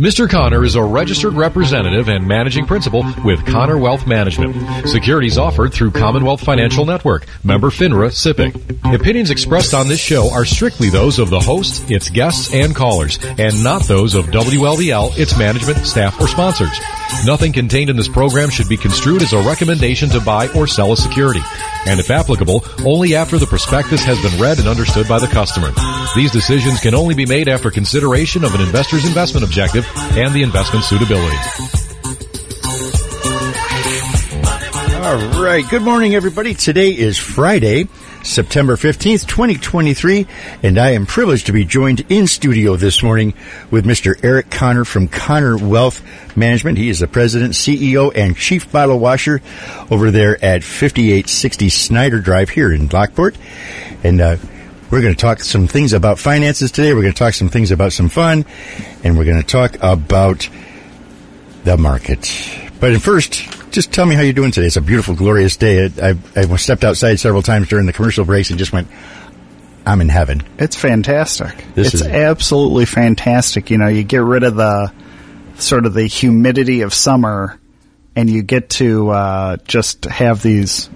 Mr. Connor is a registered representative and managing principal with Connor Wealth Management. Securities offered through Commonwealth Financial Network, member FINRA SIPC. Opinions expressed on this show are strictly those of the host, its guests, and callers, and not those of WLVL, its management, staff, or sponsors. Nothing contained in this program should be construed as a recommendation to buy or sell a security, and if applicable, only after the prospectus has been read and understood by the customer. These decisions can only be made after consideration of an investor's investment objective and the investment suitability. All right. Good morning, everybody. Today is Friday, September 15th, 2023, and I am privileged to be joined in studio this morning with Mr. Eric Connor from Connor Wealth Management. He is the president, CEO, and chief bottle washer over there at 5860 Snyder Drive here in Lockport. And, uh, we're going to talk some things about finances today. We're going to talk some things about some fun, and we're going to talk about the market. But first, just tell me how you're doing today. It's a beautiful, glorious day. I, I stepped outside several times during the commercial breaks and just went, I'm in heaven. It's fantastic. This it's is- absolutely fantastic. You know, you get rid of the sort of the humidity of summer and you get to uh, just have these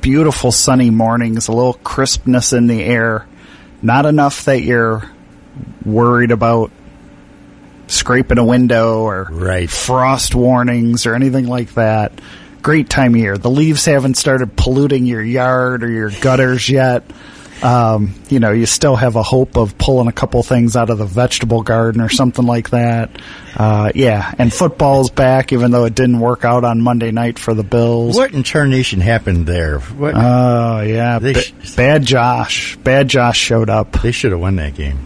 beautiful sunny mornings, a little crispness in the air. Not enough that you're worried about scraping a window or Right. frost warnings or anything like that. Great time of year. The leaves haven't started polluting your yard or your gutters yet. Um, you know, you still have a hope of pulling a couple things out of the vegetable garden or something like that. Uh, yeah, and football's back, even though it didn't work out on Monday night for the Bills. What in tarnation happened there? What? Oh yeah, They ba- sh- bad Josh. Bad Josh showed up. they should have won that game.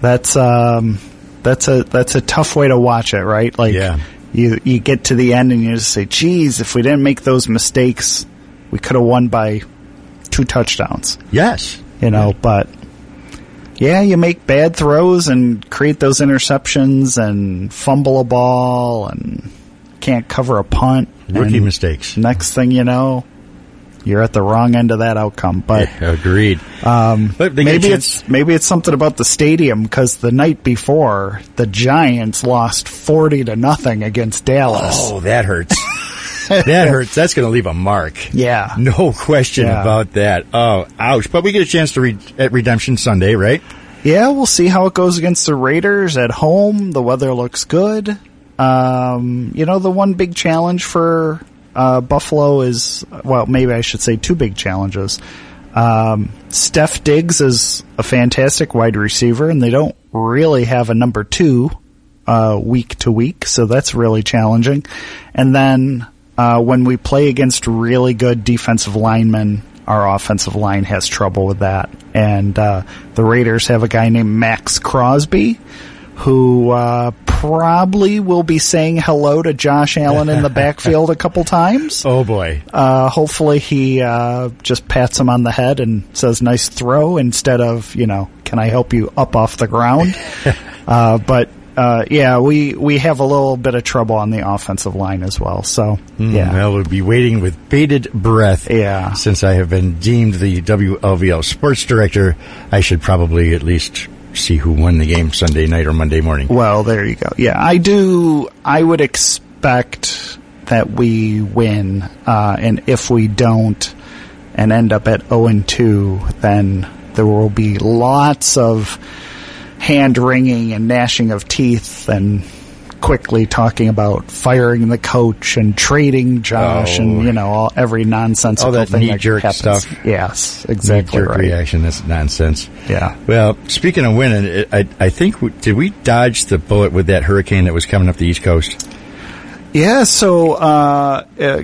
That's um, that's a that's a tough way to watch it, right? Like, Yeah. you you get to the end and you just say, "Geez, if we didn't make those mistakes, we could have won by two touchdowns." Yes. You know, but yeah, you make bad throws and create those interceptions and fumble a ball and can't cover a punt. Rookie mistakes. Next thing you know, you're at the wrong end of that outcome. But Agreed. Um, but they get a maybe it's maybe it's something about the stadium because the night before the Giants lost forty to nothing against Dallas. Oh, that hurts. that hurts. That's going to leave a mark. Yeah. No question Yeah. about that. Oh, ouch. But we get a chance to read at Redemption Sunday, right? Yeah, we'll see how it goes against the Raiders at home. The weather looks good. Um, you know, the one big challenge for uh, Buffalo is well, maybe I should say two big challenges. Um, Steph Diggs is a fantastic wide receiver, and they don't really have a number two uh, week to week, so that's really challenging. And then uh, when we play against really good defensive linemen, our offensive line has trouble with that. And uh, the Raiders have a guy named Maxx Crosby who uh, probably will be saying hello to Josh Allen in the backfield a couple times. Oh boy. Uh, hopefully he uh, just pats him on the head and says "nice throw" instead of you know, "Can I help you up off the ground?" uh, but uh, yeah, we we have a little bit of trouble on the offensive line as well. So yeah, Well, we'll be waiting with bated breath. Yeah. Since I have been deemed the WLVL sports director, I should probably at least see who won the game Sunday night or Monday morning. Well, there you go. Yeah, I do. I would expect that we win, uh, and if we don't and end up at zero and two, then there will be lots of hand wringing and gnashing of teeth and quickly talking about firing the coach and trading Josh Oh. and you know all every nonsensical All that thing knee-jerk happens. stuff. Yes, exactly Knee-jerk right. reaction. That's nonsense. Yeah. Well, speaking of winning, it- I, I think we, did we dodge the bullet with that hurricane that was coming up the East Coast? Yeah, so uh, uh,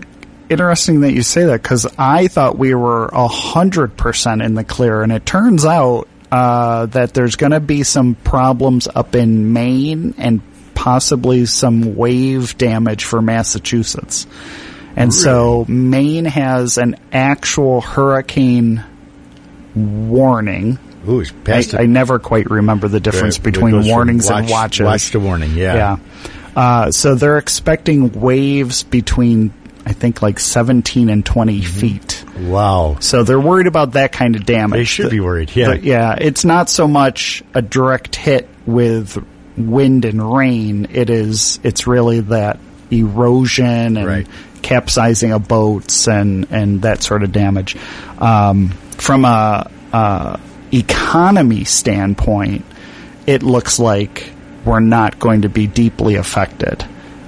interesting that you say that because I thought we were a hundred percent in the clear, and it turns out uh, that there's going to be some problems up in Maine and possibly some wave damage for Massachusetts. And so Maine has an actual hurricane warning. Ooh, it's I, I never quite remember the difference It between warnings and watch- watches. Watch to warning, yeah. Yeah. Uh, so they're expecting waves between, I think, like 17 and 20 Mm-hmm. feet. Wow. So they're worried about that kind of damage. They should The- be worried, yeah. the- yeah. It's not so much a direct hit with wind and rain. It is it's really that erosion and Right. capsizing of boats and and that sort of damage. Um, from a, a economy standpoint, it looks like we're not going to be deeply affected.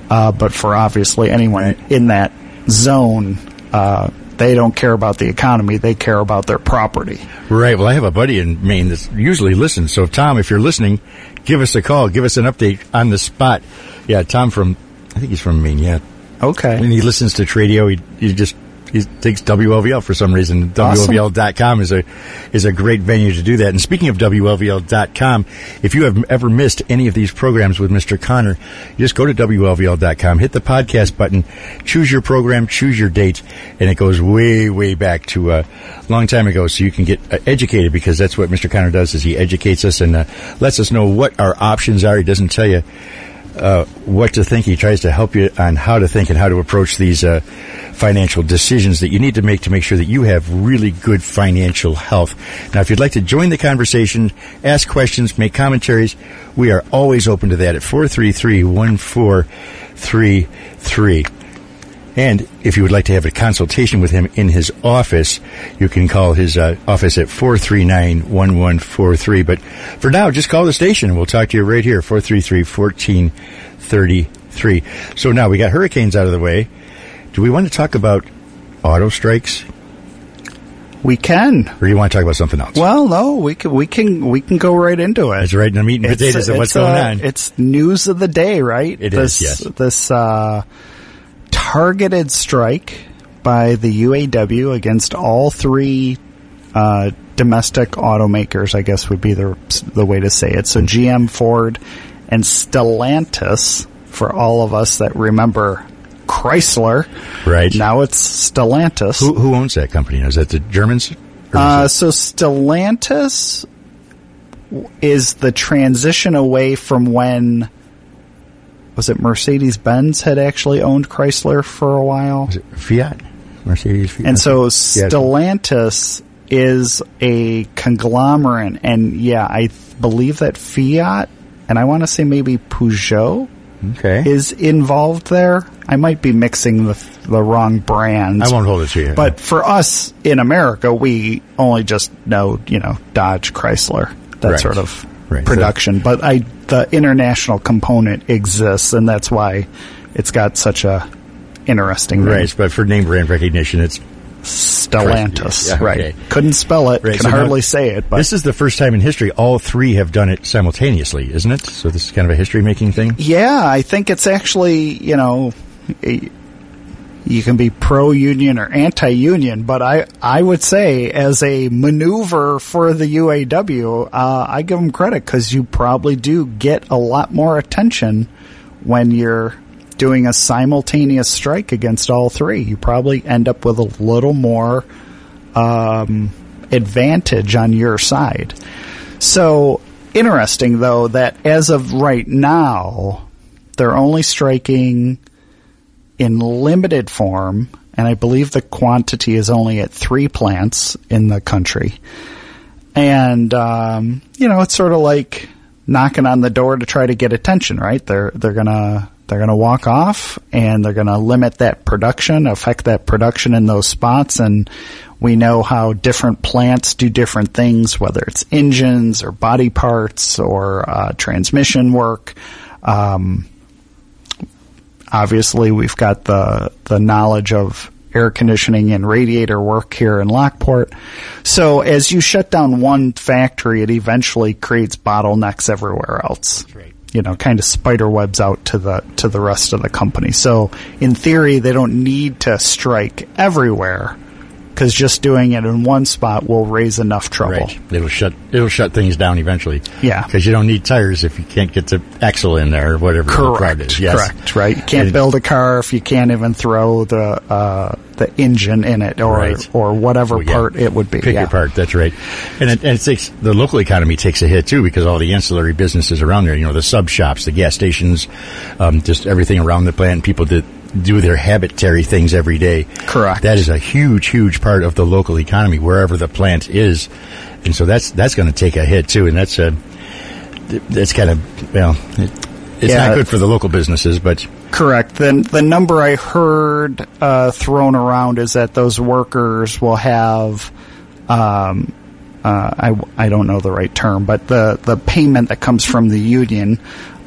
Uh, but for obviously anyone in that zone, uh, they don't care about the economy; they care about their property. Right. Well, I have a buddy in Maine that usually listens. So, Tom, if you're listening, give us a call. Give us an update on the spot. Yeah, Tom from, I think he's from Maine. Yeah. Okay. When he listens to Tradio, he, he just he takes WLVL for some reason. Awesome. WLVL.com is a is a great venue to do that. And speaking of WLVL.com, if you have ever missed any of these programs with Mr. Connor, just go to WLVL.com, hit the podcast button, choose your program, choose your date, and it goes way way back to a long time ago, so you can get uh, educated because that's what Mr. Connor does is he educates us and uh, lets us know what our options are. He doesn't tell you uh, what to think. He tries to help you on how to think and how to approach these uh, financial decisions that you need to make to make sure that you have really good financial health. Now, if you'd like to join the conversation, ask questions, make commentaries, we are always open to that at 433-1433. And if you would like to have a consultation with him in his office, you can call his uh, office at 439-1143. But for now, just call the station and we'll talk to you right here, 433-1433. So now we got hurricanes out of the way. Do we want to talk about auto strikes we can. or do you want to talk about something else? Well, no, we can. We can. We can go right into it. That's right in the meat and It's- potatoes of what's it's, going uh, on. It's news of the day, right? It this, is, yes. This uh, targeted strike by the UAW against all three uh, domestic automakers, I guess would be the the way to say it. So GM, Ford, and Stellantis. For all of us that remember Chrysler, Right. now it's Stellantis. Who, who owns that company? Is that the Germans? Uh, so Stellantis is the transition away from when was it Mercedes Benz had actually owned Chrysler for a while, it, is it Fiat? Mercedes Fiat? and so. Stellantis is a conglomerate, and yeah, I th- believe that Fiat and I want to say maybe Peugeot okay. is involved there. I might be mixing the the wrong brands. I won't hold it to you. But for us in America, we only just know, you know, Dodge, Chrysler, that Right. sort of Right. production. But I, the international component exists, and that's why it's got such a interesting name. Right, but for name brand recognition, it's Stellantis, Yeah, right? okay. Couldn't spell it, Right, can so now- hardly say it, but this is the first time in history all three have done it simultaneously, isn't it? So this is kind of a history making thing. yeah, I think it's actually, you know, you can be pro union or anti union, but I, I would say as a maneuver for the UAW, uh, I give them credit because you probably do get a lot more attention when you're doing a simultaneous strike against all three. You probably end up with a little more um, advantage on your side. So interesting, though, that as of right now, they're only striking in limited form, and I believe the quantity is only at three plants in the country. And um, you know, it's sort of like knocking on the door to try to get attention, right? They're they're gonna they're gonna walk off, and they're gonna limit that production, affect that production in those spots, and we know how different plants do different things, whether it's engines or body parts or uh, transmission work. Um, obviously we've got the the knowledge of air conditioning and radiator work here in Lockport. So as you shut down one factory, it eventually creates bottlenecks everywhere else. right. You know, kind of spider webs out to the to the rest of the company. So in theory, they don't need to strike everywhere because just doing it in one spot will raise enough trouble. Right. It'll shut it'll shut things down eventually. Yeah. Because you don't need tires if you can't get the axle in there or whatever the Correct. is. Yes. Correct. Right. You can't build a car if you can't even throw the uh, the engine in it or Right. or whatever Well, yeah. part it would be. Pick yeah. your part. That's right. And it, and it takes the local economy takes a hit too because all the ancillary businesses around there. You know, the sub shops, the gas stations, um, just everything around the plant. People that do their habitary things every day. Correct. That is a huge, huge part of the local economy wherever the plant is, and so that's that's going to take a hit too. And that's a that's kind of well, it, it's Yeah. not good for the local businesses, but Correct. Then the number I heard uh, thrown around is that those workers will have, um, uh, I I don't know the right term, but the the payment that comes from the union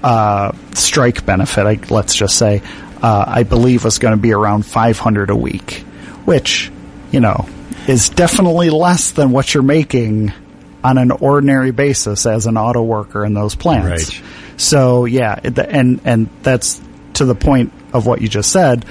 uh, strike benefit. I, let's just say, uh, I believe was going to be around five hundred a week, which you know is definitely less than what you're making on an ordinary basis as an auto worker in those plants. Right. So yeah, and and that's to the point of what you just said.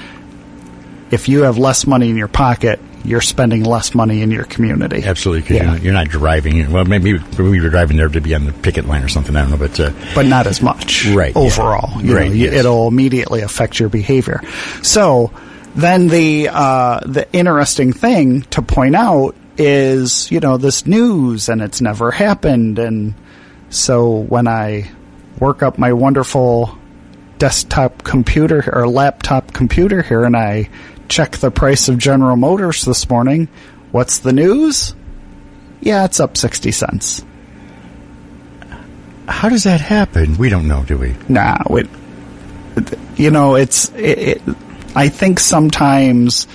If you have less money in your pocket, you're spending less money in your community. absolutely because Yeah. you're, not- you're not driving. Well, maybe maybe you're driving there to be on the picket line or something. I don't know, but uh, but not as much. Right, yeah. Overall, you Right, you- yes. it'll immediately affect your behavior. So then the uh, the interesting thing to point out is you know this news and it's never happened and so when I work up my wonderful desktop computer or laptop computer here and I check the price of General Motors this morning, what's the news? Yeah, it's up 60 cents. how does that happen? We don't know, do we? Nah, it, you know, it's. It, it, I think sometimes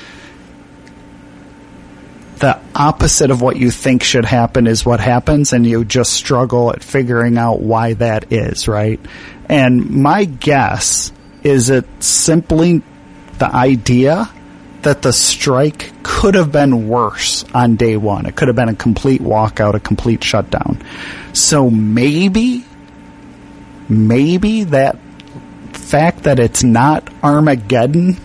the opposite of what you think should happen is what happens, and you just struggle at figuring out why that is, right? And my guess is it simply the idea that the strike could have been worse on day one. It could have been a complete walkout, a complete shutdown. So maybe maybe that fact that it's not Armageddon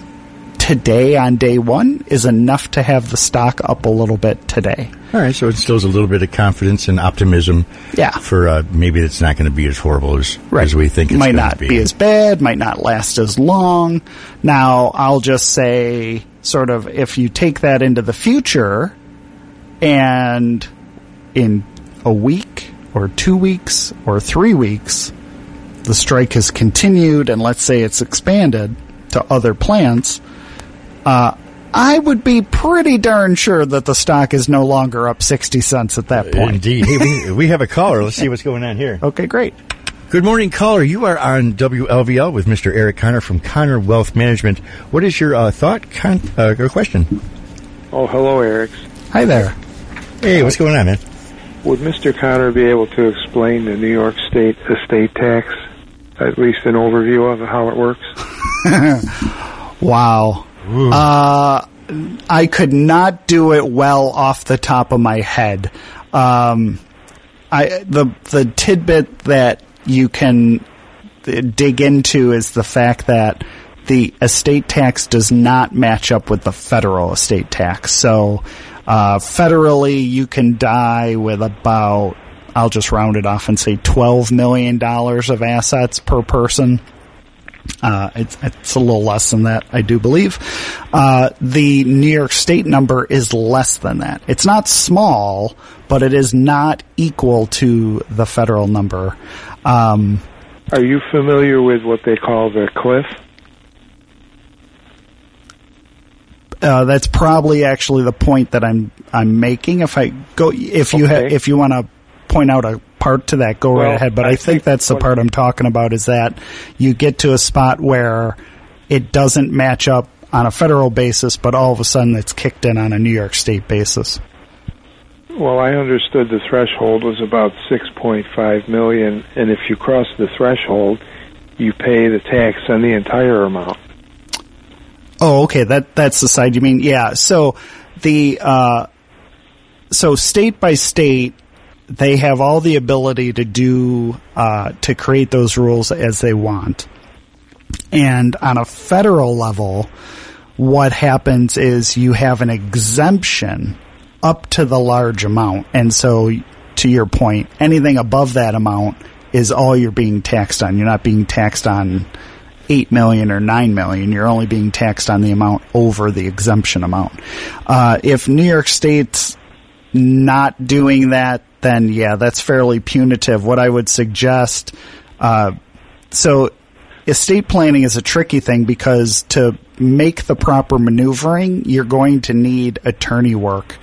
today on day one is enough to have the stock up a little bit today. All right, so it instills a little bit of confidence and optimism. Yeah. For uh, maybe it's not going to be as horrible as as we think it's might not be. be as bad, might not last as long. Now, I'll just say, sort of, if you take that into the future, and in a week or two weeks or three weeks, the strike has continued, and let's say it's expanded to other plants, uh, I would be pretty darn sure that the stock is no longer up 60 cents at that point. Indeed. Hey, we, we have a caller. Let's see what's going on here. Okay, great. Good morning, caller. You are on WLVL with Mr. Eric Connor from Connor Wealth Management. What is your uh, thought, con- uh, or question? Oh, hello, Eric. Hi there. Hey, what's going on, man? Would Mr. Connor be able to explain the New York State estate tax, at least an overview of how it works? Wow. Uh, I could not do it well off the top of my head. Um, I the the tidbit that you can uh, dig into is the fact that the estate tax does not match up with the federal estate tax. So, uh, federally, you can die with about I'll just round it off and say twelve million dollars of assets per person. Uh, it's, it's a little less than that, I do believe. Uh, the New York State number is less than that. It's not small, but it is not equal to the federal number. Um, Are you familiar with what they call the cliff? uh, that's probably actually the point that I'm I'm making. If I go, if you ha- if you want to point out a part to that, go right Well, ahead. But I, I think, think that's the part I'm talking about. Is that you get to a spot where it doesn't match up on a federal basis, but all of a sudden it's kicked in on a New York State basis. Well, I understood the threshold was about 6.5 million, and if you cross the threshold, you pay the tax on the entire amount. Oh, okay. That that's the side you mean. Yeah. So the uh, so state by state, they have all the ability to do uh, to create those rules as they want. And on a federal level, what happens is you have an exemption up to the large amount, and so to your point, anything above that amount is all you're being taxed on. You're not being taxed on eight million or nine million. You're only being taxed on the amount over the exemption amount. Uh, if New York State's not doing that, then yeah, that's fairly punitive. What I would suggest, uh, so estate planning is a tricky thing because to make the proper maneuvering, you're going to need attorney work.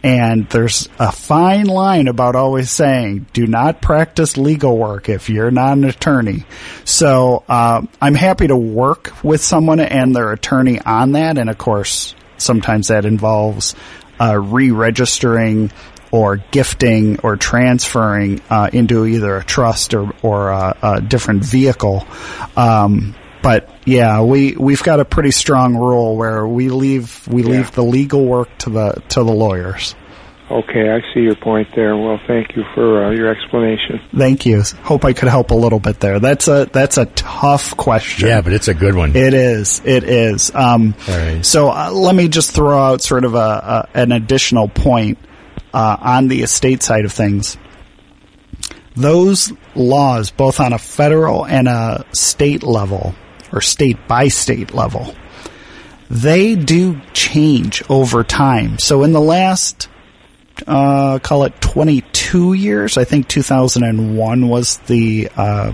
And there's a fine line about always saying, do not practice legal work if you're not an attorney. So, uh, I'm happy to work with someone and their attorney on that. And of course, sometimes that involves, uh, re-registering or gifting or transferring, uh, into either a trust or, or a, a different vehicle. Um, but yeah, we we've got a pretty strong rule where we leave we Yeah. leave the legal work to the to the lawyers. Okay, I see your point there. Well, thank you for uh, your explanation. Thank you. Hope I could help a little bit there. That's a that's a tough question. Yeah, but it's a good one. It is. It is. Um, All right. So uh, let me just throw out sort of a, a an additional point uh, on the estate side of things. Those laws, both on a federal and a state level, or state by state level, they do change over time. So in the last, uh, call it 22 years, I think 2001 was the uh,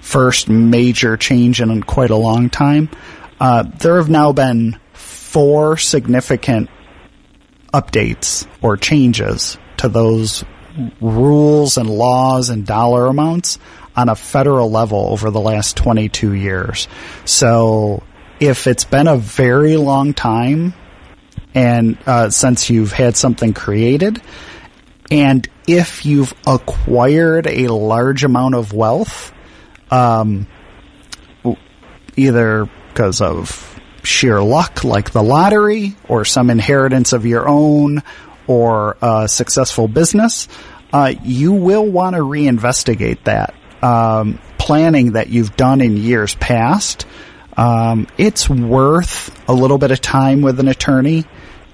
first major change in quite a long time. Uh, there have now been four significant updates or changes to those rules and laws and dollar amounts on a federal level over the last 22 years. So if it's been a very long time and uh, since you've had something created, and if you've acquired a large amount of wealth, um, either because of sheer luck, like the lottery, or some inheritance of your own, or a successful business, uh, you will want to reinvestigate that um, planning that you've done in years past. Um, it's worth a little bit of time with an attorney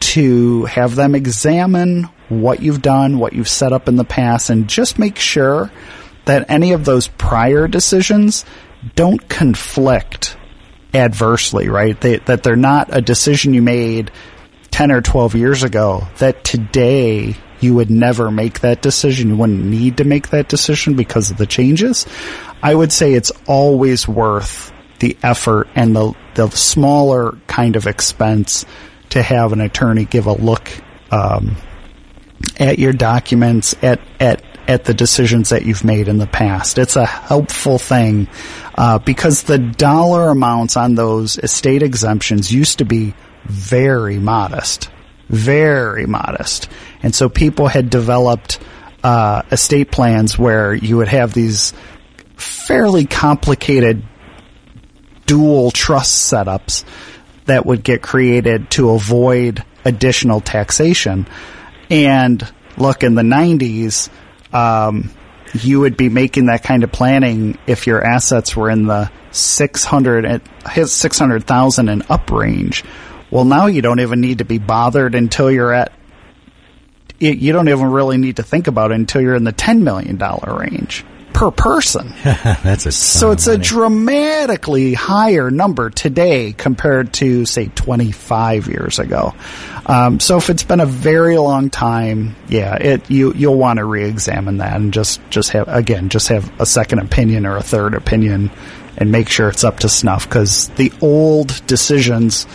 to have them examine what you've done, what you've set up in the past, and just make sure that any of those prior decisions don't conflict adversely, right? They, that they're not a decision you made 10 or 12 years ago that today you would never make that decision. You wouldn't need to make that decision because of the changes. I would say it's always worth the effort and the, the smaller kind of expense to have an attorney give a look, um, at your documents, at, at, at the decisions that you've made in the past. It's a helpful thing, uh, because the dollar amounts on those estate exemptions used to be very modest. Very modest. And so people had developed, uh, estate plans where you would have these fairly complicated dual trust setups that would get created to avoid additional taxation. And look, in the 90s, um, you would be making that kind of planning if your assets were in the 600 and- 600,000 and up range. Well, now you don't even need to be bothered until you're at you don't even really need to think about it until you're in the $10 million range per person. That's a So it's a dramatically higher number today compared to say 25 years ago. Um, so if it's been a very long time, yeah, it you you'll want to re-examine that and just just have again just have a second opinion or a third opinion and make sure it's up to snuff because the old decisions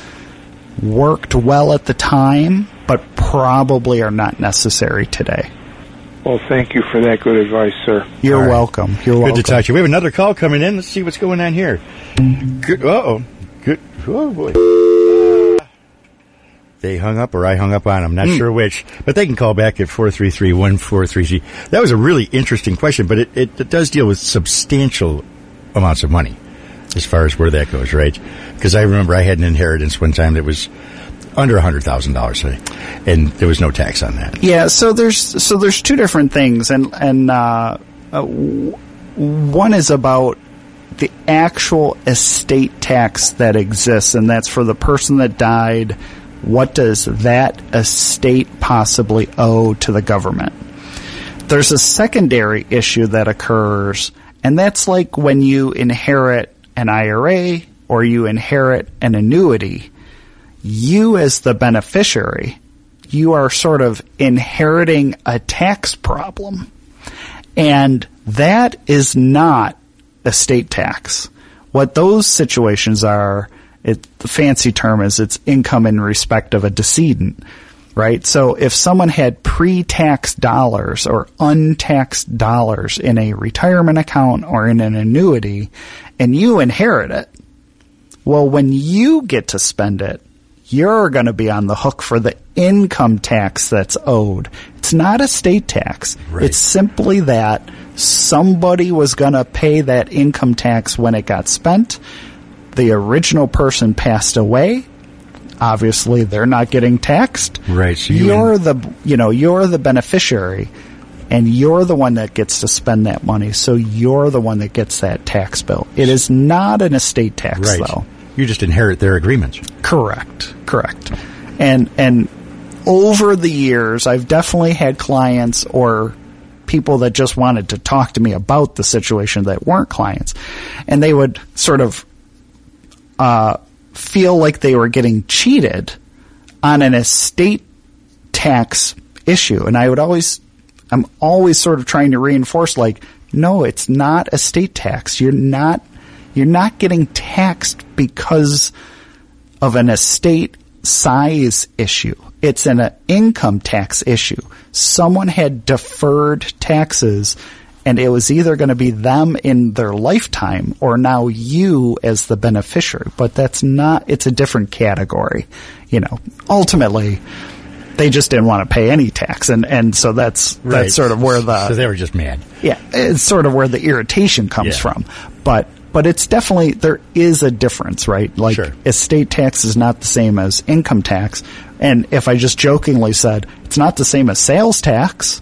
worked well at the time, but probably are not necessary today. Well, thank you for that good advice, sir. You're All right. welcome. You're Good welcome. to talk to you. We have another call coming in. Let's see what's going on here. Good. Uh oh. Good. Oh boy. They hung up or I hung up on them. Not sure which. But they can call back at 433-1433. That was a really interesting question, but it, it, it does deal with substantial amounts of money as far as where that goes, right? Because I remember I had an inheritance one time that was under a hundred thousand dollars, and there was no tax on that. Yeah, so there's so there's two different things, and and uh, uh, one is about the actual estate tax that exists, and that's for the person that died. What does that estate possibly owe to the government? There's a secondary issue that occurs, and that's like when you inherit an IRA or you inherit an annuity. You, as the beneficiary, you are sort of inheriting a tax problem. And that is not estate tax. What those situations are, it, the fancy term is it's income in respect of a decedent, right? So if someone had pre-tax dollars or untaxed dollars in a retirement account or in an annuity and you inherit it, well, when you get to spend it, you're going to be on the hook for the income tax that's owed. It's not a state tax. Right. It's simply that somebody was going to pay that income tax when it got spent. The original person passed away. Obviously, they're not getting taxed. Right, so you you're the you know you're the beneficiary, and you're the one that gets to spend that money. So you're the one that gets that tax bill. It is not an estate tax, Right. though. You just inherit their agreements. Correct. Correct. And and over the years, I've definitely had clients or people that just wanted to talk to me about the situation that weren't clients, and they would sort of uh, feel like they were getting cheated on an estate tax issue, and I would always, I'm always sort of trying to reinforce, like, no, it's not estate tax. You're not, you're not getting taxed because of an estate size issue. It's an uh, income tax issue. Someone had deferred taxes and it was either going to be them in their lifetime or now you as the beneficiary. But that's not, it's a different category. You know, ultimately, they just didn't want to pay any tax. And, and so that's, Right. that's sort of where the, So they were just mad. yeah, it's sort of where the irritation comes Yeah. from. But but it's definitely there is a difference, right? Like Sure. estate tax is not the same as income tax. And if I just jokingly said it's not the same as sales tax,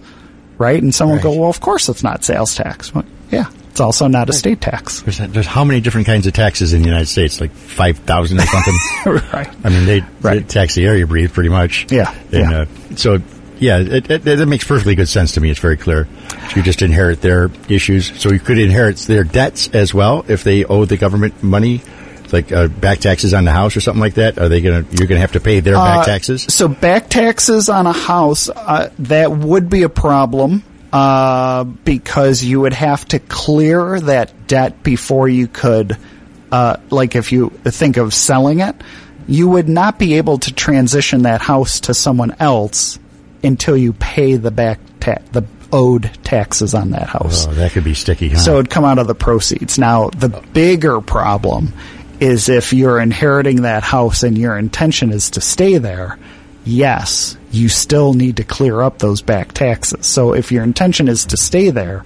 right? And someone would Right. go, "Well, of course it's not sales tax." Well, yeah, it's also not estate tax. There's, there's how many different kinds of taxes in the United States? Like 5,000 or something? right. I mean, they, they tax the air you breathe pretty much. Yeah, And, yeah. Uh, so, yeah, it, it, that makes perfectly good sense to me. It's very clear. You just inherit their issues. So you could inherit their debts as well if they owe the government money, like uh, back taxes on the house or something like that. Are they going to, you're going to have to pay their back Uh, taxes? So back taxes on a house, uh, that would be a problem uh, because you would have to clear that debt before you could, uh, like if you think of selling it, you would not be able to transition that house to someone else until you pay the back ta- the owed taxes on that house. Oh, that could be sticky, huh? So it'd come out of the proceeds. Now, the bigger problem is if you're inheriting that house and your intention is to stay there, yes, you still need to clear up those back taxes. So if your intention is to stay there,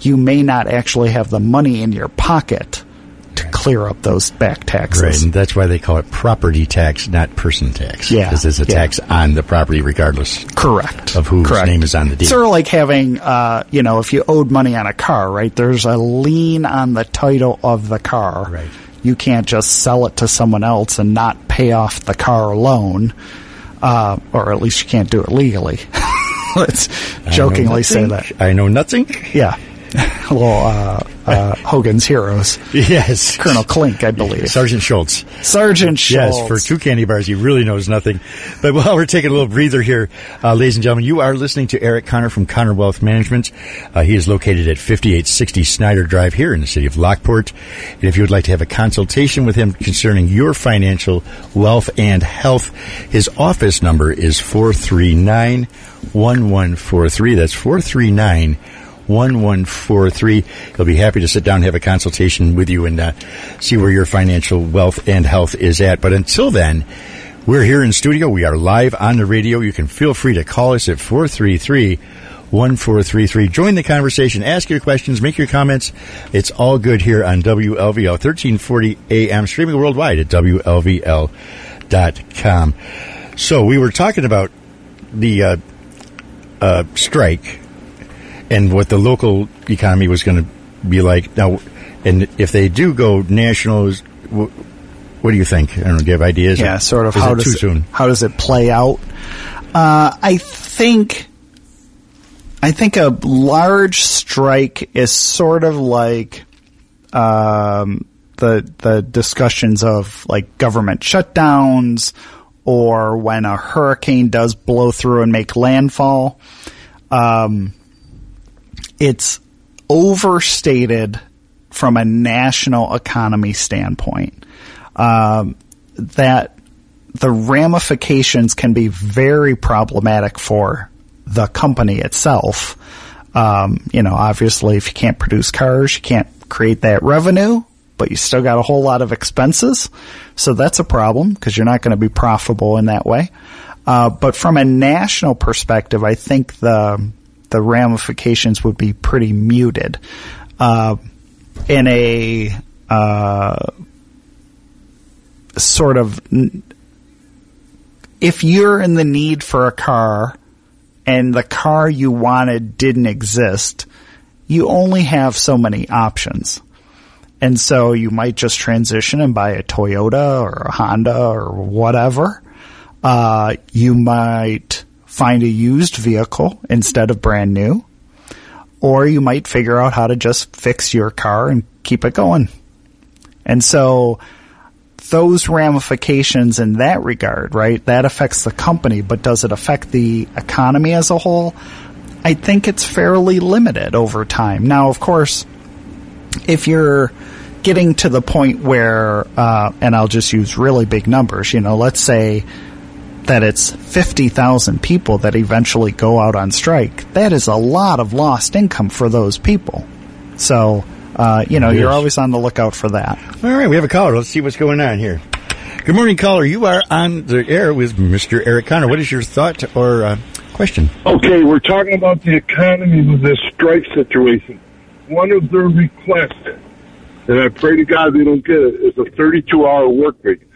you may not actually have the money in your pocket clear up those back taxes. Right, and that's why they call it property tax, not person tax. Yeah, because it's a yeah. tax on the property, regardless. Correct. Of whose Correct. name is on the deed. Sort of like having, uh, you know, if you owed money on a car, right? There's a lien on the title of the car. Right. You can't just sell it to someone else and not pay off the car loan, uh, or at least you can't do it legally. Let's jokingly say that. I know nothing. Yeah. little uh, uh, Hogan's Heroes. Yes, Colonel Klink, I believe. Sergeant Schultz. Sergeant Schultz. Yes, for two candy bars, he really knows nothing. But while we're taking a little breather here, uh, ladies and gentlemen, you are listening to Eric Connor from Connor Wealth Management. Uh, he is located at 5860 Snyder Drive here in the city of Lockport. And if you would like to have a consultation with him concerning your financial wealth and health, his office number is 439 1143. That's 439 1143. He'll be happy to sit down and have a consultation with you and uh, see where your financial wealth and health is at. But until then, we're here in studio. We are live on the radio. You can feel free to call us at 433 1433. Join the conversation. Ask your questions. Make your comments. It's all good here on WLVL 1340 AM, streaming worldwide at WLVL.com. So we were talking about the uh, uh, strike and what the local economy was going to be like. Now, and if they do go national, what do you think? I don't know. Do you have ideas? Yeah, sort of. How does too it, soon? How does it play out? Uh, I think, I think a large strike is sort of like um, the the discussions of like government shutdowns, or when a hurricane does blow through and make landfall. Um, it's overstated from a national economy standpoint. Um, that the ramifications can be very problematic for the company itself. Um, you know, obviously, if you can't produce cars, you can't create that revenue, but you still got a whole lot of expenses. So that's a problem because you're not going to be profitable in that way. Uh, but from a national perspective, I think the the ramifications would be pretty muted. Uh, in a uh, sort of if you're in the need for a car and the car you wanted didn't exist, you only have so many options. And so you might just transition and buy a Toyota or a Honda or whatever. Uh, you might find a used vehicle instead of brand new. Or you might figure out how to just fix your car and keep it going. And so those ramifications in that regard, right? That affects the company, but does it affect the economy as a whole? I think it's fairly limited over time. Now, of course, if you're getting to the point where, uh, and I'll just use really big numbers, you know, let's say that it's 50,000 people that eventually go out on strike, that is a lot of lost income for those people. So, uh, you know, you're always on the lookout for that. All right, we have a caller. Let's see what's going on here. Good morning, caller. You are on the air with Mr. Eric Connor. What is your thought or uh, question? Okay, we're talking about the economy with this strike situation. One of their requests, and I pray to God they don't get it, is a 32 hour work week.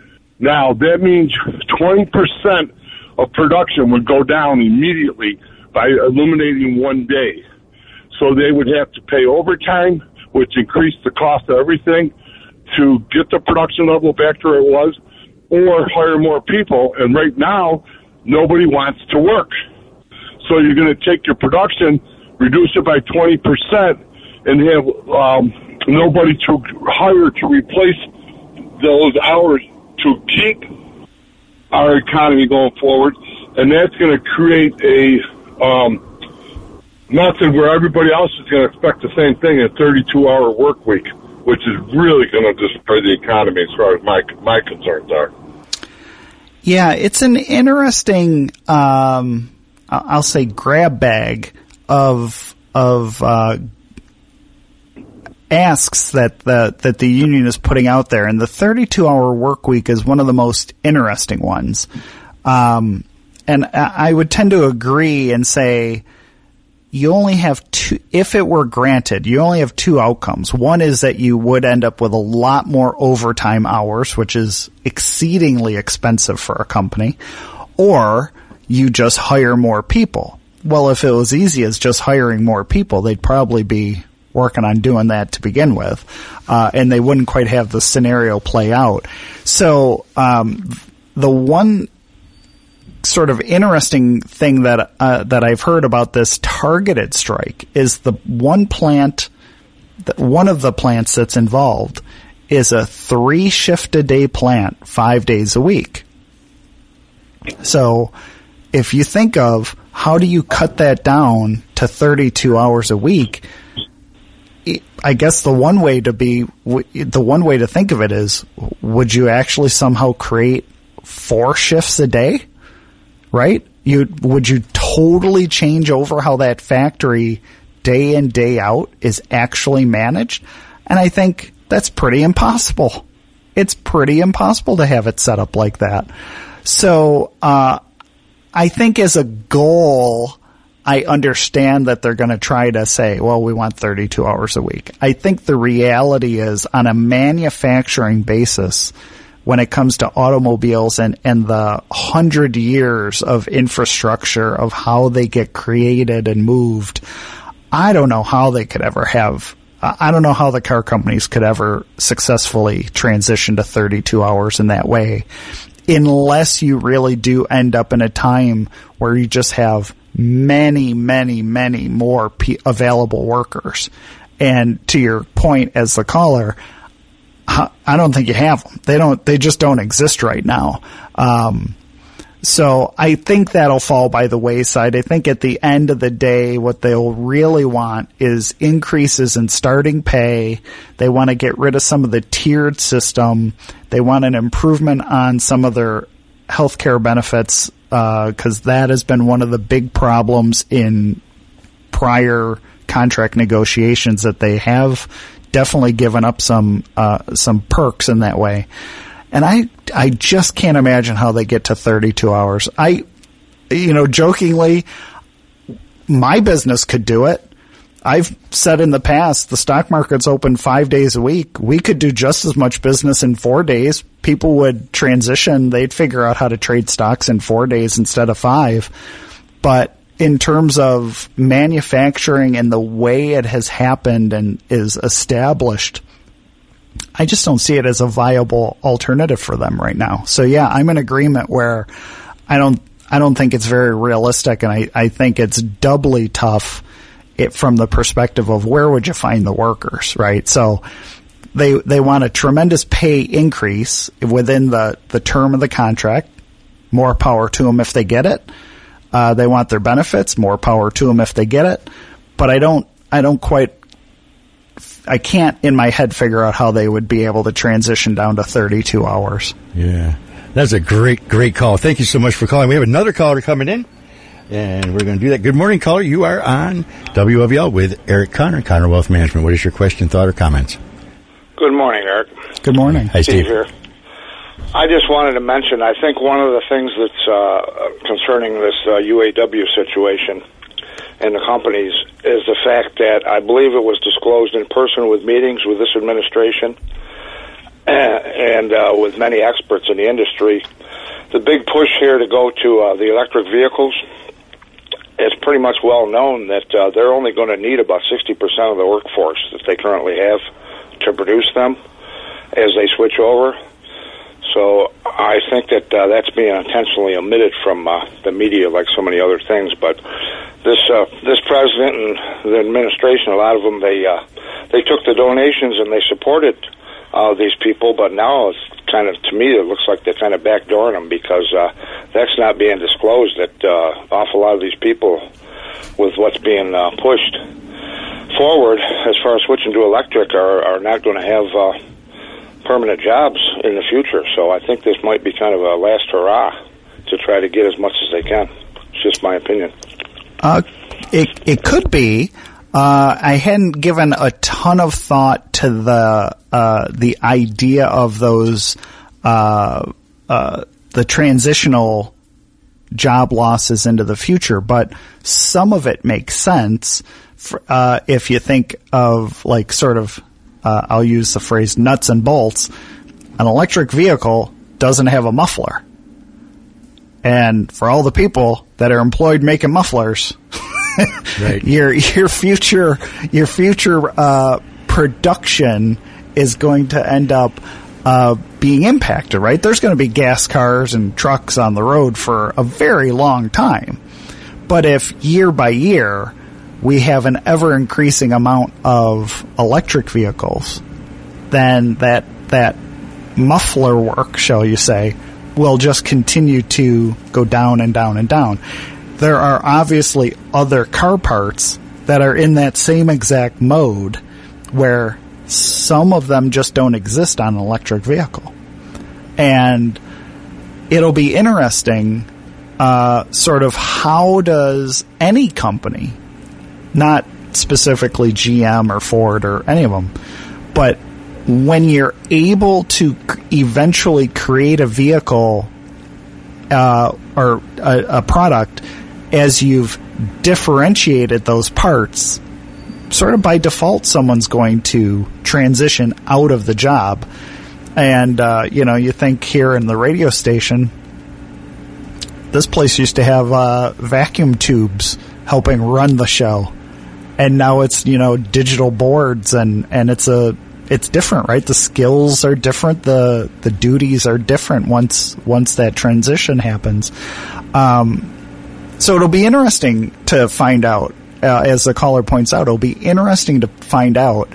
Now, that means 20% of production would go down immediately by eliminating one day. So they would have to pay overtime, which increased the cost of everything to get the production level back to where it was, or hire more people. And right now, nobody wants to work. So you're going to take your production, reduce it by 20%, and have um, nobody to hire to replace those hours to keep our economy going forward. And that's going to create a um, nothing where everybody else is going to expect the same thing a 32 hour work week, which is really going to destroy the economy as far as my, my concerns are. Yeah, it's an interesting, um, I'll say grab bag of, of, uh, asks that the that the union is putting out there, and the 32 hour work week is one of the most interesting ones. Um, and I would tend to agree and say you only have two, if it were granted, you only have two outcomes. One is that you would end up with a lot more overtime hours, which is exceedingly expensive for a company, or you just hire more people. Well, if it was easy as just hiring more people, they'd probably be working on doing that to begin with, uh, and they wouldn't quite have the scenario play out. So, um, the one sort of interesting thing that uh, that I've heard about this targeted strike is the one plant, one of the plants that's involved is a three shift a day plant, five days a week. So, if you think of how do you cut that down to 32 hours a week, I guess the one way to be, the one way to think of it is, would you actually somehow create four shifts a day? right? You would you totally change over how that factory day in day out is actually managed? And I think that's pretty impossible. It's pretty impossible to have it set up like that. So uh, I think as a goal, I understand that they're going to try to say, well, we want 32 hours a week. I think the reality is on a manufacturing basis, when it comes to automobiles and, and the hundred years of infrastructure of how they get created and moved. I don't know how they could ever have, I don't know how the car companies could ever successfully transition to 32 hours in that way unless you really do end up in a time where you just have many, many, many more p- available workers. And to your point as the caller, I don't think you have them. They don't. They just don't exist right now. Um, so I think that'll fall by the wayside. I think at the end of the day, what they'll really want is increases in starting pay. They want to get rid of some of the tiered system. They want an improvement on some of their health care benefits because that has been one of the big problems in prior contract negotiations that they have definitely given up some uh, some perks in that way. And I I just can't imagine how they get to 32 hours. I you know jokingly my business could do it. I've said in the past the stock market's open 5 days a week. We could do just as much business in 4 days. People would transition, they'd figure out how to trade stocks in 4 days instead of 5. But in terms of manufacturing and the way it has happened and is established, I just don't see it as a viable alternative for them right now. So yeah, I'm in agreement where I don't I don't think it's very realistic and I, I think it's doubly tough it from the perspective of where would you find the workers, right? So they they want a tremendous pay increase within the, the term of the contract. More power to them if they get it uh, they want their benefits. More power to them if they get it. But I don't. I don't quite. I can't in my head figure out how they would be able to transition down to 32 hours. Yeah, that's a great, great call. Thank you so much for calling. We have another caller coming in, and we're going to do that. Good morning, caller. You are on WLVL with Eric Connor, Connor Wealth Management. What is your question, thought, or comments? Good morning, Eric. Good morning. Hi, Steve. Steve here. I just wanted to mention, I think one of the things that's uh, concerning this uh, UAW situation and the companies is the fact that I believe it was disclosed in person with meetings with this administration and uh, with many experts in the industry. The big push here to go to uh, the electric vehicles. It's pretty much well known that uh, they're only going to need about 60% of the workforce that they currently have to produce them as they switch over. So I think that uh, that's being intentionally omitted from uh, the media, like so many other things. But this uh, this president and the administration, a lot of them, they uh, they took the donations and they supported uh, these people. But now it's kind of to me, it looks like they're kind of backdooring them because uh, that's not being disclosed. That uh, awful lot of these people, with what's being uh, pushed forward as far as switching to electric, are are not going to have. Uh, permanent jobs in the future. So I think this might be kind of a last hurrah to try to get as much as they can. It's just my opinion. Uh, it it could be. Uh, I hadn't given a ton of thought to the uh, the idea of those uh, uh, the transitional job losses into the future, but some of it makes sense for, uh, if you think of like sort of uh, I'll use the phrase nuts and bolts. An electric vehicle doesn't have a muffler. And for all the people that are employed making mufflers, right. your your future your future uh, production is going to end up uh, being impacted. Right? There's going to be gas cars and trucks on the road for a very long time. But if year by year we have an ever increasing amount of electric vehicles, then that that muffler work, shall you say, will just continue to go down and down and down. There are obviously other car parts that are in that same exact mode where some of them just don't exist on an electric vehicle. And it'll be interesting, uh, sort of how does any company not specifically GM or Ford or any of them, but when you're able to eventually create a vehicle uh, or a, a, product as you've differentiated those parts, sort of by default, someone's going to transition out of the job. And, uh, you know, you think here in the radio station, this place used to have uh, vacuum tubes helping run the show. And now it's you know digital boards and and it's a it's different right? The skills are different. The the duties are different once once that transition happens. Um, so it'll be interesting to find out uh, as the caller points out it'll be interesting to find out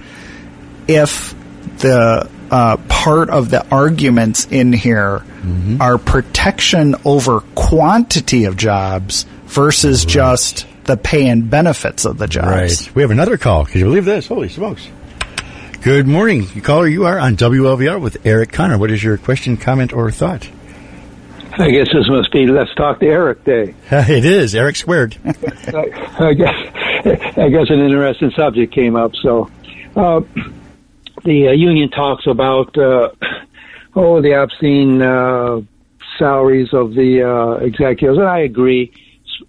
if the uh, part of the arguments in here mm-hmm. are protection over quantity of jobs versus right. just the pay and benefits of the jobs. Right. We have another call. Can you believe this? Holy smokes. Good morning. Caller, you are on WLVR with Eric Connor. What is your question, comment, or thought? I guess this must be Let's Talk to Eric Day. it is Eric squared. I guess I guess an interesting subject came up. So uh, the uh, union talks about uh, oh the obscene uh, salaries of the uh, executives, and I agree.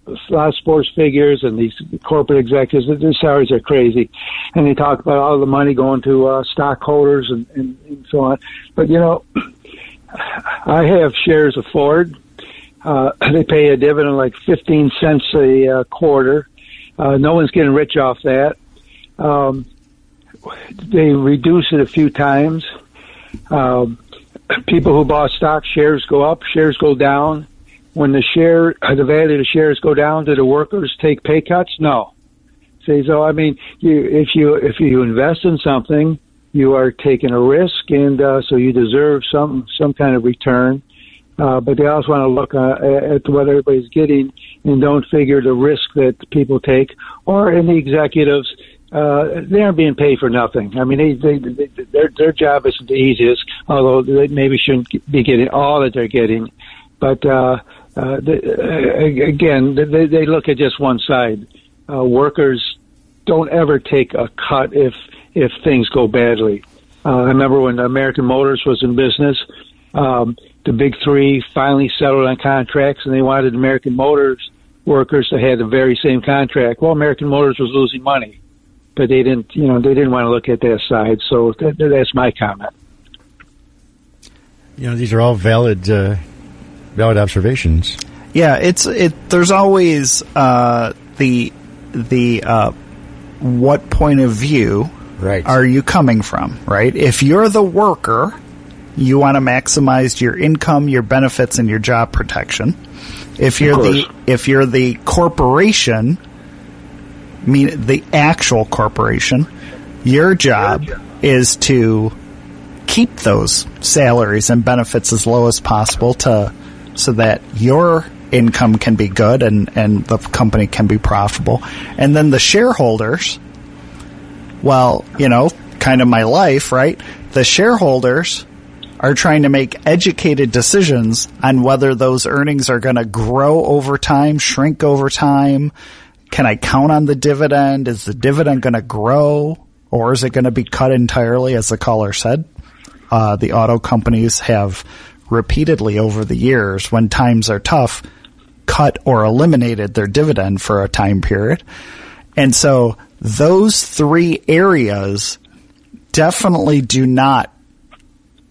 A lot of sports figures and these corporate executives, their salaries are crazy, and they talk about all the money going to uh, stockholders and, and, and so on. But you know, I have shares of Ford. Uh, they pay a dividend like 15 cents a uh, quarter. Uh, no one's getting rich off that. Um, they reduce it a few times. Um, people who bought stock shares go up, shares go down. When the share, the value of the shares go down, do the workers take pay cuts? No. See, so I mean, you, if you if you invest in something, you are taking a risk, and uh, so you deserve some some kind of return. Uh, but they also want to look uh, at what everybody's getting and don't figure the risk that people take, or in the executives, uh, they aren't being paid for nothing. I mean, they, they, they, their their job isn't the easiest, although they maybe shouldn't be getting all that they're getting. But uh, uh, the, uh, again, they, they look at just one side. Uh, workers don't ever take a cut if if things go badly. Uh, I remember when American Motors was in business, um, the big three finally settled on contracts, and they wanted American Motors workers to have the very same contract. Well, American Motors was losing money, but they didn't, you know, they didn't want to look at that side. So that, that's my comment. You know, these are all valid, uh, valid observations. Yeah, it's it. There's always uh, the the uh, what point of view right. are you coming from? Right. If you're the worker, you want to maximize your income, your benefits, and your job protection. If you're the if you're the corporation, mean the actual corporation, your job is to keep those salaries and benefits as low as possible to so that your income can be good and, and the company can be profitable. And then the shareholders, well, you know, kind of my life, right? The shareholders are trying to make educated decisions on whether those earnings are going to grow over time, shrink over time. Can I count on the dividend? Is the dividend going to grow or is it going to be cut entirely, as the caller said? Uh, the auto companies have repeatedly over the years, when times are tough, cut or eliminated their dividend for a time period. And so those three areas definitely do not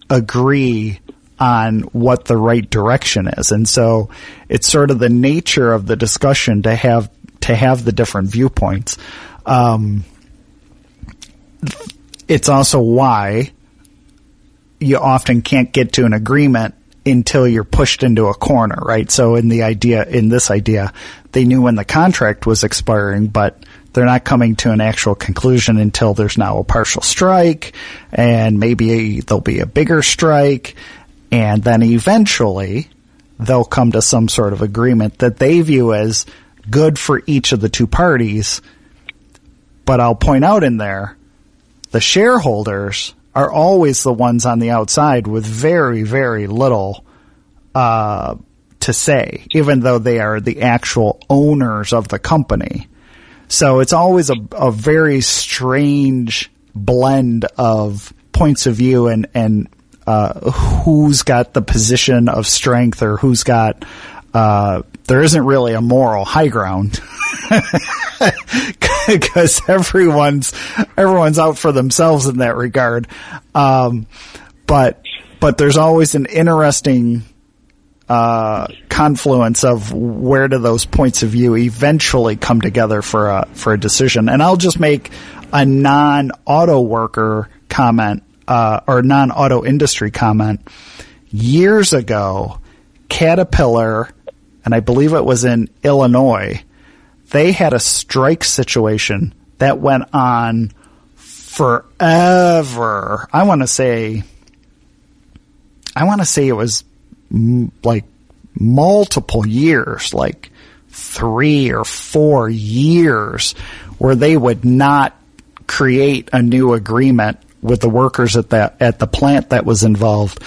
agree on what the right direction is. And so it's sort of the nature of the discussion to have to have the different viewpoints. Um, it's also why you often can't get to an agreement until you're pushed into a corner, right? So in the idea, in this idea, they knew when the contract was expiring, but they're not coming to an actual conclusion until there's now a partial strike and maybe there'll be a bigger strike and then eventually they'll come to some sort of agreement that they view as good for each of the two parties. But I'll point out in there, the shareholders are always the ones on the outside with very, very little uh, to say, even though they are the actual owners of the company. So it's always a, a very strange blend of points of view and, and uh, who's got the position of strength or who's got uh, there isn't really a moral high ground because everyone's everyone's out for themselves in that regard. Um, but but there's always an interesting uh, confluence of where do those points of view eventually come together for a for a decision. And I'll just make a non auto worker comment uh, or non auto industry comment. Years ago, Caterpillar, and I believe it was in Illinois, they had a strike situation that went on forever. I want to say, I want to say it was m- like multiple years, like three or four years, where they would not create a new agreement with the workers at that at the plant that was involved.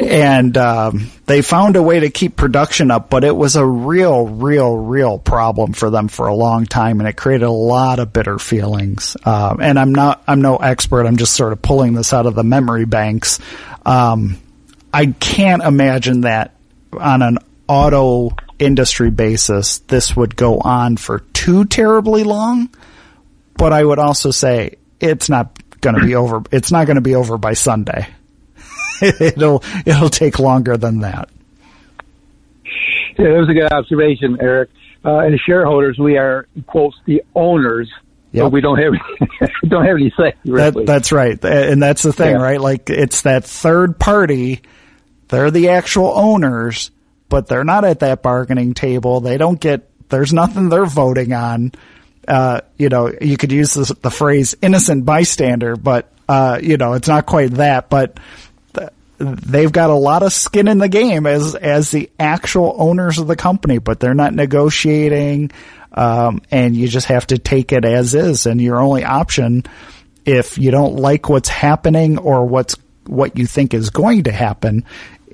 and um, they found a way to keep production up, but it was a real, real, real problem for them for a long time, and it created a lot of bitter feelings. Um, and I'm not, I'm no expert. I'm just sort of pulling this out of the memory banks. Um, I can't imagine that on an auto industry basis, this would go on for too terribly long. But I would also say it's not going to be over. It's not going to be over by Sunday. it'll it'll take longer than that. Yeah, that was a good observation, Eric. Uh, as shareholders, we are quotes the owners, Yep. but we don't have don't have any say. That, that's right, and that's the thing, Yeah. right? Like it's that third party. They're the actual owners, but they're not at that bargaining table. They don't get. There's nothing they're voting on. Uh, you know, you could use this, the phrase "innocent bystander," but uh, you know, it's not quite that. But th- they've got a lot of skin in the game as as the actual owners of the company, but they're not negotiating. Um, and you just have to take it as is. And your only option, if you don't like what's happening or what's what you think is going to happen,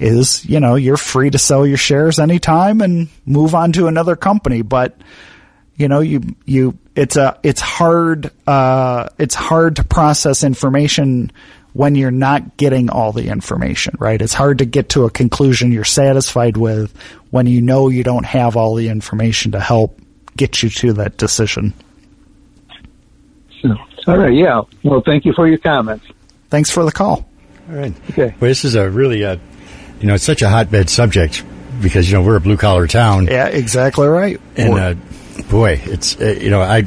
is you know you're free to sell your shares anytime and move on to another company. But you know you you it's a it's hard uh it's hard to process information when you're not getting all the information right it's hard to get to a conclusion you're satisfied with when you know you don't have all the information to help get you to that decision All right. Yeah. Well, thank you for your comments. thanks for the call All right. Okay. Well, this is a really, uh, you know, it's such a hotbed subject because you know we're a blue collar town, yeah exactly right and uh, boy, it's uh, you know I,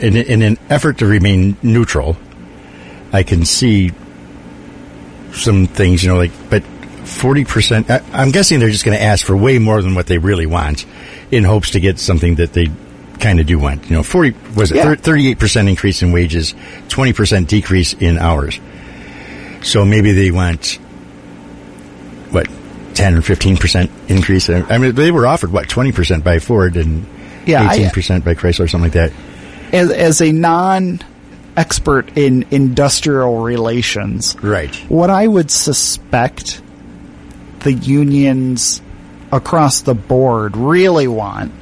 in, in an effort to remain neutral, I can see some things, you know, like but forty percent. I'm guessing they're just going to ask for way more than what they really want, in hopes to get something that they kind of do want. You know, forty was it thirty-eight percent increase in wages, twenty percent decrease in hours. So maybe they want what ten or fifteen percent increase. I mean, they were offered what twenty percent by Ford and Yeah, eighteen percent by Chrysler, or something like that. as, as a non expert in industrial relations Right. what I would suspect the unions across the board really want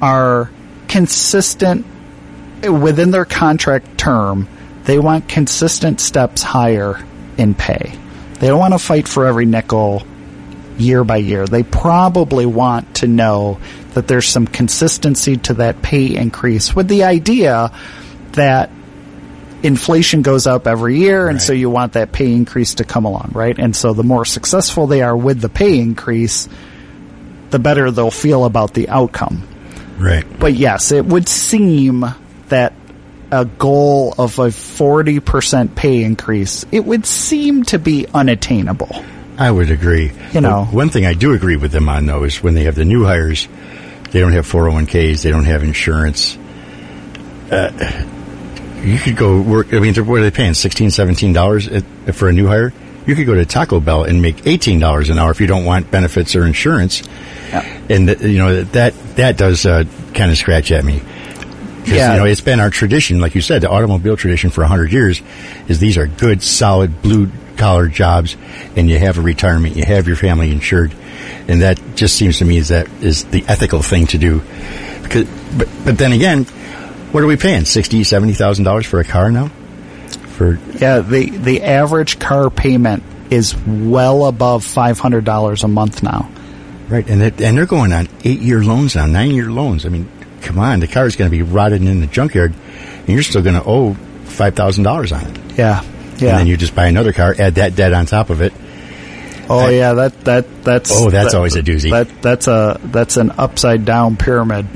are consistent within their contract term. They want consistent steps higher in pay. They don't want to fight for every nickel year by year. They probably want to know that there's some consistency to that pay increase with the idea that inflation goes up every year and so you want that pay increase to come along, right? And so the more successful they are with the pay increase, the better they'll feel about the outcome. Right. But yes, it would seem that a goal of a 40% pay increase, it would seem to be unattainable. I would agree. You know. One thing I do agree with them on though is when they have the new hires, they don't have 401ks, they don't have insurance. Uh, you could go work. I mean, what are they paying? 16 dollars for a new hire. You could go to Taco Bell and make eighteen dollars an hour if you don't want benefits or insurance. Yeah. And th- you know that that does uh, kind of scratch at me. Yeah. you know, it's been our tradition, like you said, the automobile tradition for hundred years, is these are good, solid, blue collar jobs, and you have a retirement, you have your family insured, and that just seems to me is that is the ethical thing to do. Because, but, but then again, what are we paying? Sixty, seventy thousand dollars for a car now? For Yeah, the the average car payment is well above five hundred dollars a month now. right, and it, and they're going on eight year loans now, nine year loans. I mean, come on, the car is going to be rotted in the junkyard, and you're still going to owe five thousand dollars on it. Yeah, yeah. And then you just buy another car, add that debt on top of it. oh I- yeah, that that that's Oh, that's that- always a doozy. That that's a that's an upside down pyramid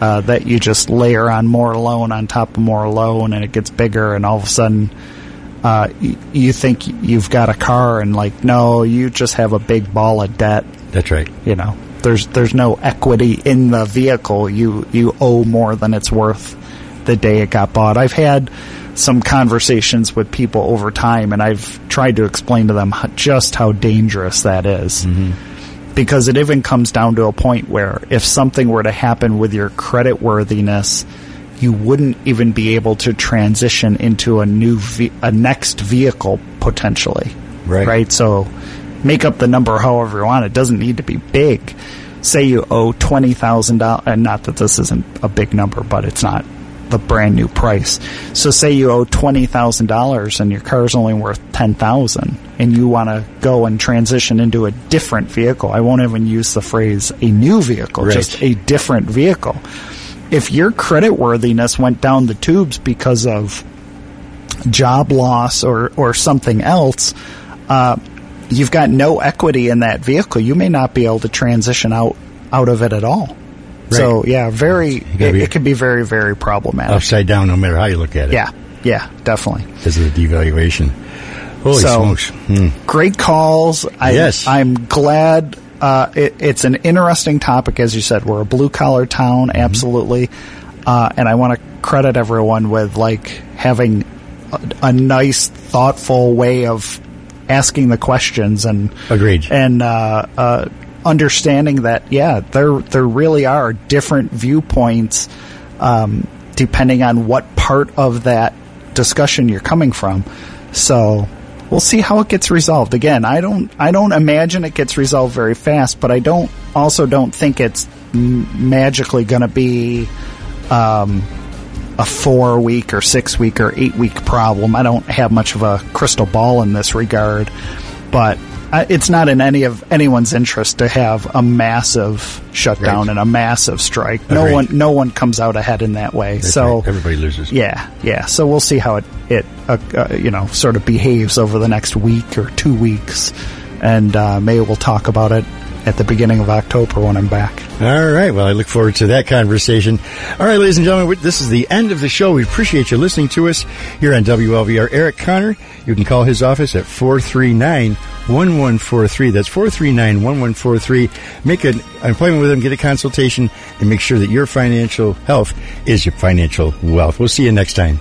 uh, that you just layer on more loan on top of more loan, and it gets bigger, and all of a sudden. Uh, y- you think you've got a car, and like, no, you just have a big ball of debt. That's right. you know there's there's no equity in the vehicle you you owe more than it's worth the day it got bought i've had some conversations with people over time and i've tried to explain to them just how dangerous that is. Mm-hmm. because it even comes down to a point where if something were to happen with your credit worthiness you wouldn't even be able to transition into a new ve- a next vehicle potentially Right. right so make up the number however you want. It doesn't need to be big. Say you owe twenty thousand dollars, and not that this isn't a big number, but it's not the brand new price. So say you owe twenty thousand dollars and your car's only worth ten thousand, and you want to go and transition into a different vehicle. I won't even use the phrase a new vehicle, Right. just a different vehicle. If your credit worthiness went down the tubes because of job loss or or something else, uh, you've got no equity in that vehicle. You may not be able to transition out out of it at all. So yeah, very it, it can be very very problematic. Upside down, no matter how you look at it. Yeah, yeah, definitely. Because of the devaluation. Holy So- smokes. Hmm. Great calls. I, Yes. I'm glad. Uh, it, it's an interesting topic, as you said. We're a blue collar town, Mm-hmm. absolutely, uh, and I want to credit everyone with like having a, a nice, thoughtful way of asking the questions and Agreed. and uh, uh, understanding that yeah, there there really are different viewpoints um, depending on what part of that discussion you're coming from. So we'll see how it gets resolved. Again, I don't I don't imagine it gets resolved very fast, but I don't also don't think it's m- magically going to be. Um, a four week or six week or eight week problem. I don't have much of a crystal ball in this regard, but it's not in any of anyone's interest to have a massive shutdown Right. and a massive strike. No one, no one comes out ahead in that way. That's so right. everybody loses. yeah, yeah. So we'll see how it it uh, uh, you know sort of behaves over the next week or two weeks, and uh, maybe we'll talk about it at the beginning of October when I'm back. All right. Well, I look forward to that conversation. All right, ladies and gentlemen, this is the end of the show. We appreciate you listening to us here on WLVR. Eric Connor, you can call his office at 439 1143. That's 439 1143. Make an appointment with them, get a consultation, and make sure that your financial health is your financial wealth. We'll see you next time.